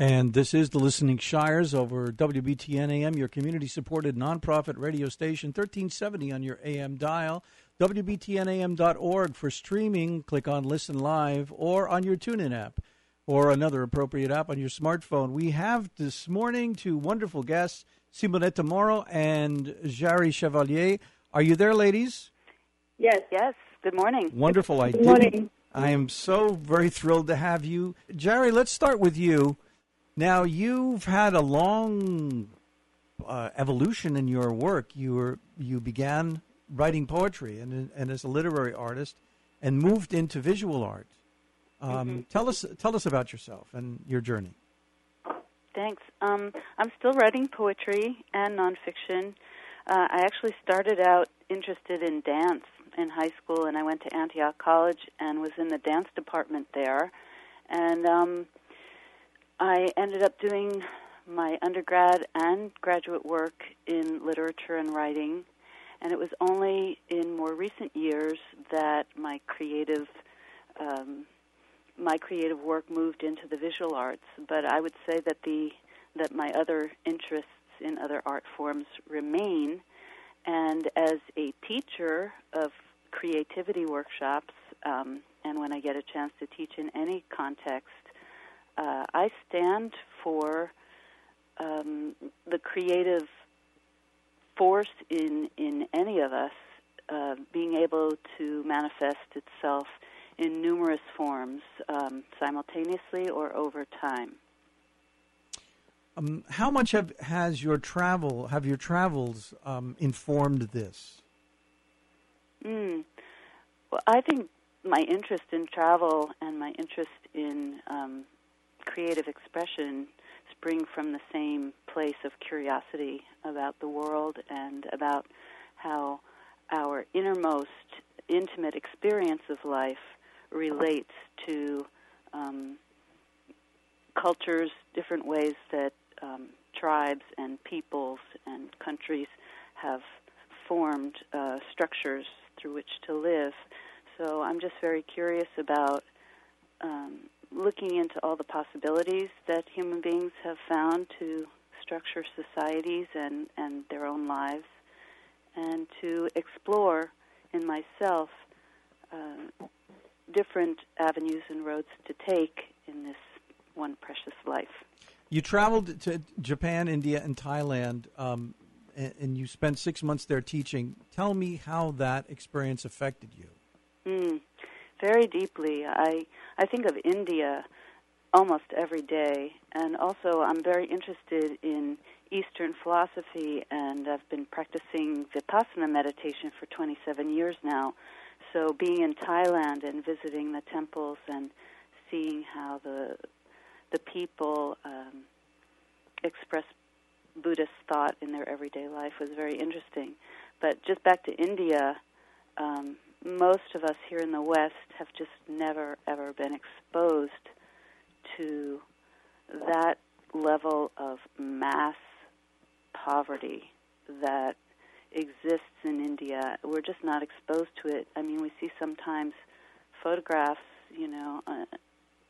And this is the Listening Shires over WBTN AM, your community supported nonprofit radio station, 1370 on your AM dial. WBTNAM.org for streaming. Click on Listen Live or on your TuneIn app or another appropriate app on your smartphone. We have this morning two wonderful guests, Simonetta Moro and Jari Chevalier. Are you there, ladies? Yes. Yes. Good morning. Wonderful. I Good morning. I am so very thrilled to have you. Jari, let's start with you. Now, you've had a long uh, evolution in your work. You were you began writing poetry and, and as a literary artist and moved into visual art. Um, Mm-hmm. Tell us tell us about yourself and your journey. Thanks. Um, I'm still writing poetry and nonfiction. Uh, I actually started out interested in dance in high school, and I went to Antioch College and was in the dance department there. And um, I ended up doing my undergrad and graduate work in literature and writing. And it was only in more recent years that my creative um, my creative work moved into the visual arts, but I would say that the that my other interests in other art forms remain. And as a teacher of creativity workshops, um, and when I get a chance to teach in any context, uh, I stand for um, the creative force in in any of us uh, being able to manifest itself in numerous forms um, simultaneously or over time. Um, how much have has your travel have your travels um, informed this? Mm. Well, I think my interest in travel and my interest in um, creative expression spring from the same place of curiosity about the world and about how our innermost intimate experience of life relates to um, cultures, different ways that um, tribes and peoples and countries have formed uh, structures through which to live. So I'm just very curious about um, looking into all the possibilities that human beings have found to structure societies and, and their own lives, and to explore in myself uh, different avenues and roads to take in this one precious life. You traveled to Japan, India, and Thailand, um, and, and you spent six months there teaching. Tell me how that experience affected you. Mm, very deeply. I I think of India almost every day, and also I'm very interested in Eastern philosophy, and I've been practicing vipassana meditation for 27 years now. So being in Thailand and visiting the temples and seeing how the the people um, express Buddhist thought in their everyday life was very interesting. But just back to India, um, most of us here in the West have just never ever been exposed to that level of mass poverty that exists in India. We're just not exposed to it. I mean, we see sometimes photographs, you know, uh,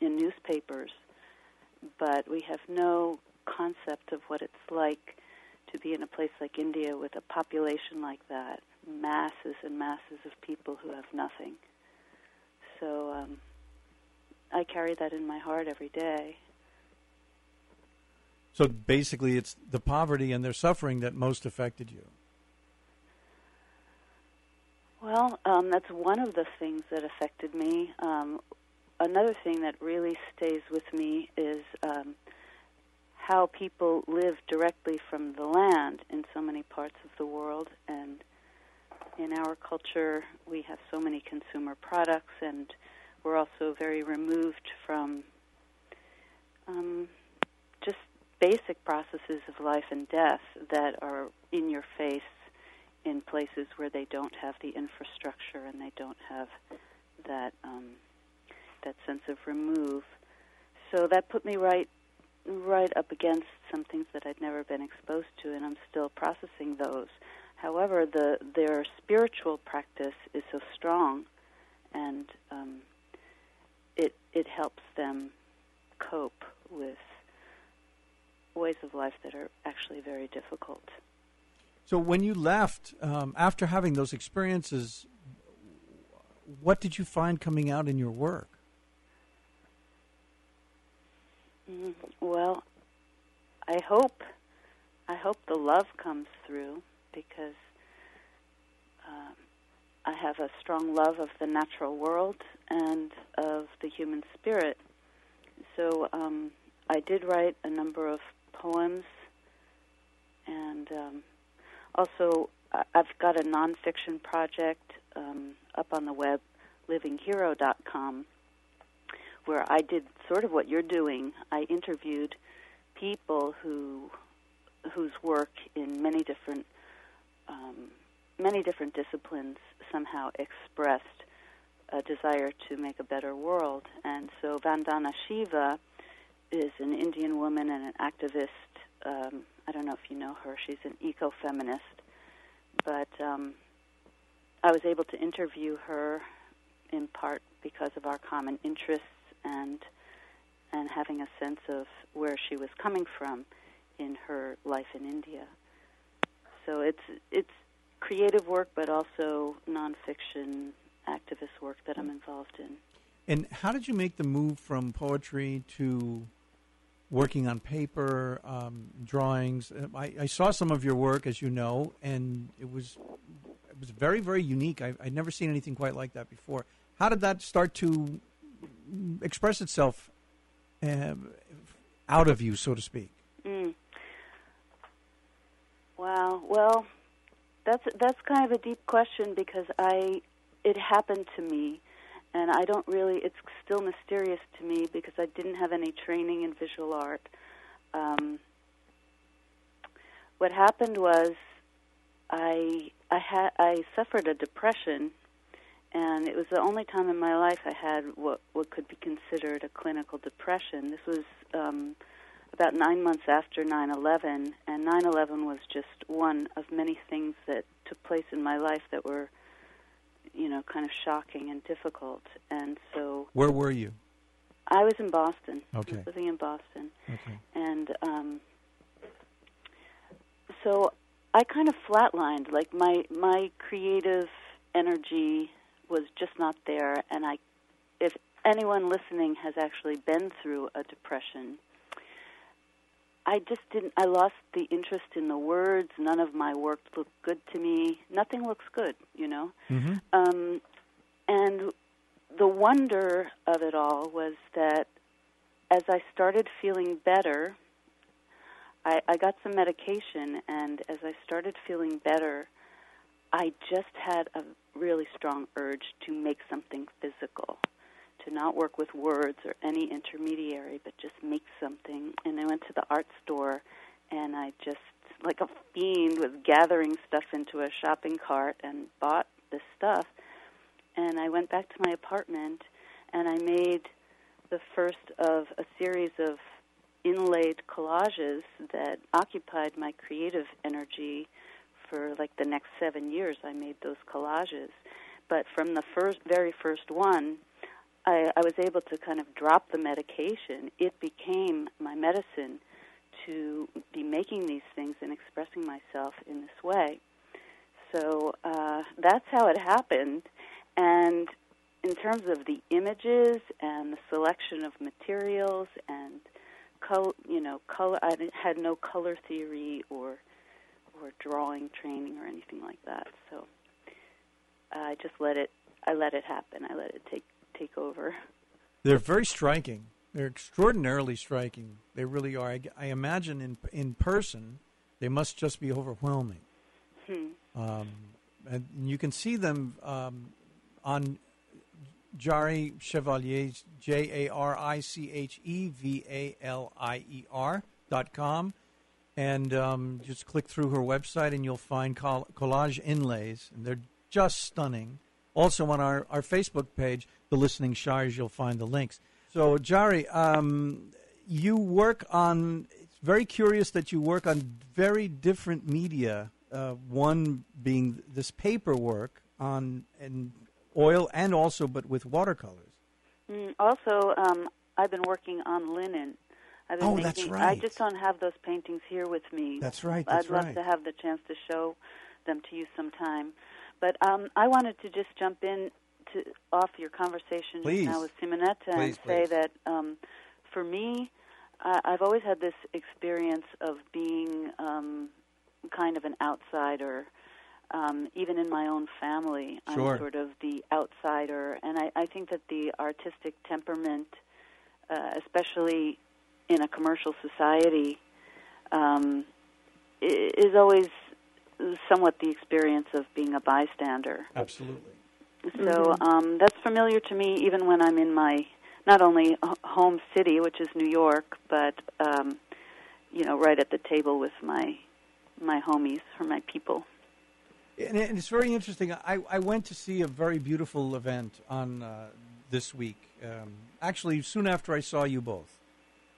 in newspapers, but we have no concept of what it's like to be in a place like India with a population like that, masses and masses of people who have nothing. So um, I carry that in my heart every day. So basically, it's the poverty and their suffering that most affected you. Well, um, that's one of the things that affected me. Um, another thing that really stays with me is um, how people live directly from the land in so many parts of the world. And in our culture, we have so many consumer products, and we're also very removed from um, just basic processes of life and death that are in your face in places where they don't have the infrastructure and they don't have that um, that sense of remove. So that put me right right up against some things that I'd never been exposed to, and I'm still processing those. However, the their spiritual practice is so strong, and um, it it helps them cope with ways of life that are actually very difficult. So when you left um, after having those experiences, what did you find coming out in your work? Mm, well, I hope I hope the love comes through because um, I have a strong love of the natural world and of the human spirit. So um, I did write a number of poems, and um, also I've got a nonfiction project um, up on the web, livinghero.com, where I did sort of what you're doing. I interviewed people who whose work in many different um, many different disciplines somehow expressed a desire to make a better world. And so Vandana Shiva is an Indian woman and an activist. Um, I don't know if you know her. She's an eco-feminist, but um, I was able to interview her in part because of our common interests and and having a sense of where she was coming from in her life in India. So it's it's creative work, but also nonfiction activist work that I'm involved in. And how did you make the move from poetry to working on paper, um, drawings? Uh, I, I, saw some of your work, as you know, and it was it was very very unique. I, would never seen anything quite like that before. How did that start to express itself uh, out of you, so to speak? Wow. Well, that's that's kind of a deep question because I it happened to me and I don't really it's still mysterious to me because I didn't have any training in visual art. Um, what happened was I I had I suffered a depression and it was the only time in my life I had what what could be considered a clinical depression. This was um, about nine months after 9/11, and 9/11 was just one of many things that took place in my life that were, you know, kind of shocking and difficult. And so, where were you? I was in Boston. Okay. I was living in Boston. Okay. And um, so I kind of flatlined. Like my my creative energy was just not there, and I, if anyone listening has actually been through a depression I just didn't. I lost the interest in the words. None of my work looked good to me. Nothing looks good, you know. Mm-hmm. Um, and the wonder of it all was that as I started feeling better, I, I got some medication, and as I started feeling better, I just had a really strong urge to make something physical to not work with words or any intermediary, but just make something. And I went to the art store, and I just, like a fiend, was gathering stuff into a shopping cart and bought this stuff. And I went back to my apartment, and I made the first of a series of inlaid collages that occupied my creative energy for like the next seven years. I made those collages. But from the first, very first one, I, I was able to kind of drop the medication. It became my medicine to be making these things and expressing myself in this way. So uh, that's how it happened. And in terms of the images and the selection of materials and color, you know, color, I had no color theory or or drawing training or anything like that. So I just let it. I let it happen. I let it take take over. They're very striking. They're extraordinarily striking. They really are. I, I imagine in in person, they must just be overwhelming. Hmm. Um, and you can see them um, on Jari Chevalier, J A R I C H E V A L I E R dot com, and um, just click through her website, and you'll find collage inlays, and they're just stunning. Also on our, our Facebook page, The Listening Shires, you'll find the links. So, Jari, um, you work on, it's very curious that you work on very different media, uh, one being this paperwork on and oil and also, but with watercolors. Mm, also, um, I've been working on linen. I've been Oh, making, that's I just don't have those paintings here with me. That's right. That's I'd love right. to have the chance to show them to you sometime. But um, I wanted to just jump in to off your conversation Please. just now with Simonetta and say please. that um, for me, uh, I've always had this experience of being um, kind of an outsider. Um, even in my own family, Sure. I'm sort of the outsider, and I, I think that the artistic temperament, uh, especially in a commercial society, um, is always somewhat the experience of being a bystander. Absolutely. So um, that's familiar to me even when I'm in my not only home city, which is New York, but um, you know, right at the table with my my homies or my people. And, and it's very interesting. I, I went to see a very beautiful event on uh, this week. Um, actually, soon after I saw you both,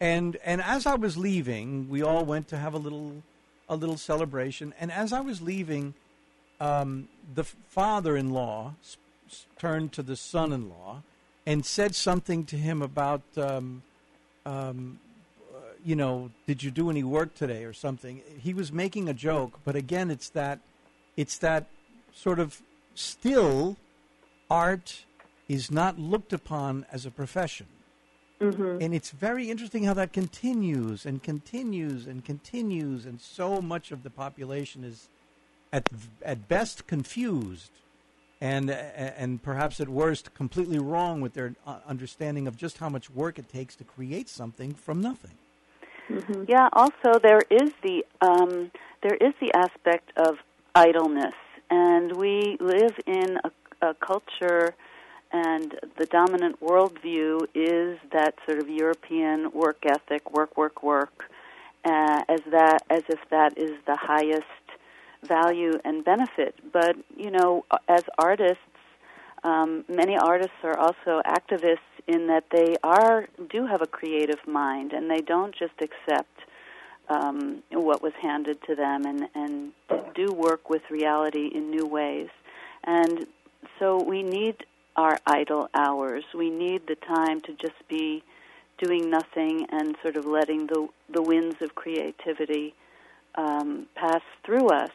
and and as I was leaving, we all went to have a little a little celebration. And as I was leaving, um, the father-in-law s- s- turned to the son-in-law and said something to him about. Um, um, uh, you know, did you do any work today or something? He was making a joke, but again, it's that it's that sort of still art is not looked upon as a profession. And it's very interesting how that continues and continues and continues, and so much of the population is at at best confused, and and perhaps at worst completely wrong with their uh, understanding of just how much work it takes to create something from nothing. Yeah. Also, there is the um, there is the aspect of idleness, and we live in a, a culture, and the dominant worldview is that sort of European work ethic, work, work, work, uh, as that as if that is the highest value and benefit. But you know, as artists, um, many artists are also activists in that they are do have a creative mind and they don't just accept um, what was handed to them and and do work with reality in new ways. And so we need our idle hours. We need the time to just be doing nothing and sort of letting the the winds of creativity um, pass through us.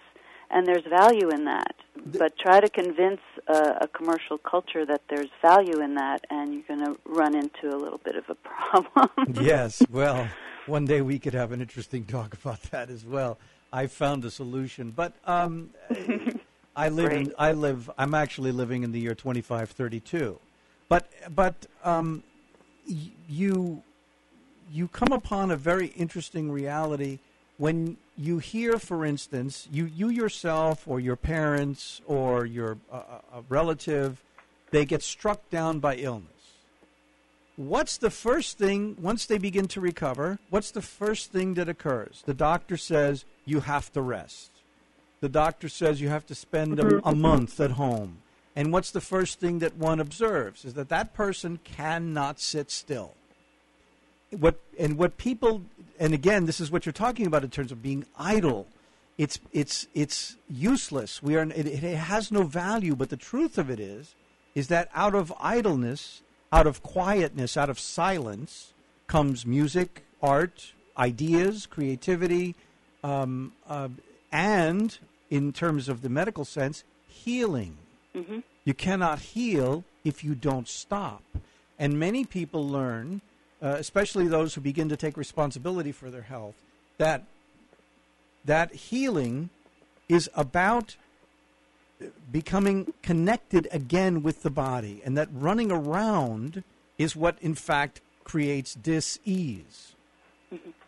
And there's value in that. But try to convince a, a commercial culture that there's value in that, and you're going to run into a little bit of a problem. yes. Well, one day we could have an interesting talk about that as well. I found a solution, but um, I live. In, I live. I'm actually living in the year 2532, but but um, y- you you come upon a very interesting reality when you hear, for instance, you you yourself or your parents or your uh, a relative, they get struck down by illness what's the first thing once they begin to recover what's the first thing that occurs the doctor says you have to rest the doctor says you have to spend a, a month at home. And what's the first thing that one observes is that that person cannot sit still. What and what people and again this is what you're talking about in terms of being idle. It's it's it's useless. We are it, it has no value but the truth of it is is that out of idleness out of quietness out of silence comes music art ideas creativity um, uh, and in terms of the medical sense healing hmm you cannot heal if you don't stop. And many people learn, uh, especially those who begin to take responsibility for their health, that that healing is about becoming connected again with the body, and that running around is what, in fact, creates dis-ease.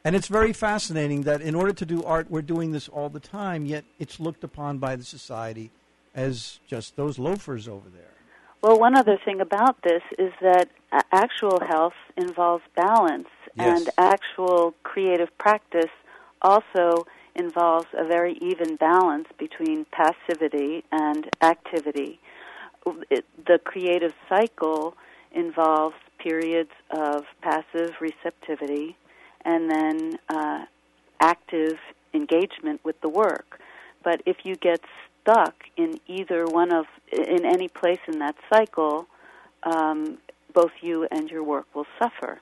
And it's very fascinating that in order to do art, we're doing this all the time, yet it's looked upon by the society as just those loafers over there. Well, one other thing about this is that actual health involves balance, Yes. and actual creative practice also involves a very even balance between passivity and activity. It, the creative cycle involves periods of passive receptivity and then uh, active engagement with the work. But if you get stuck in either one of in any place in that cycle, um, both you and your work will suffer.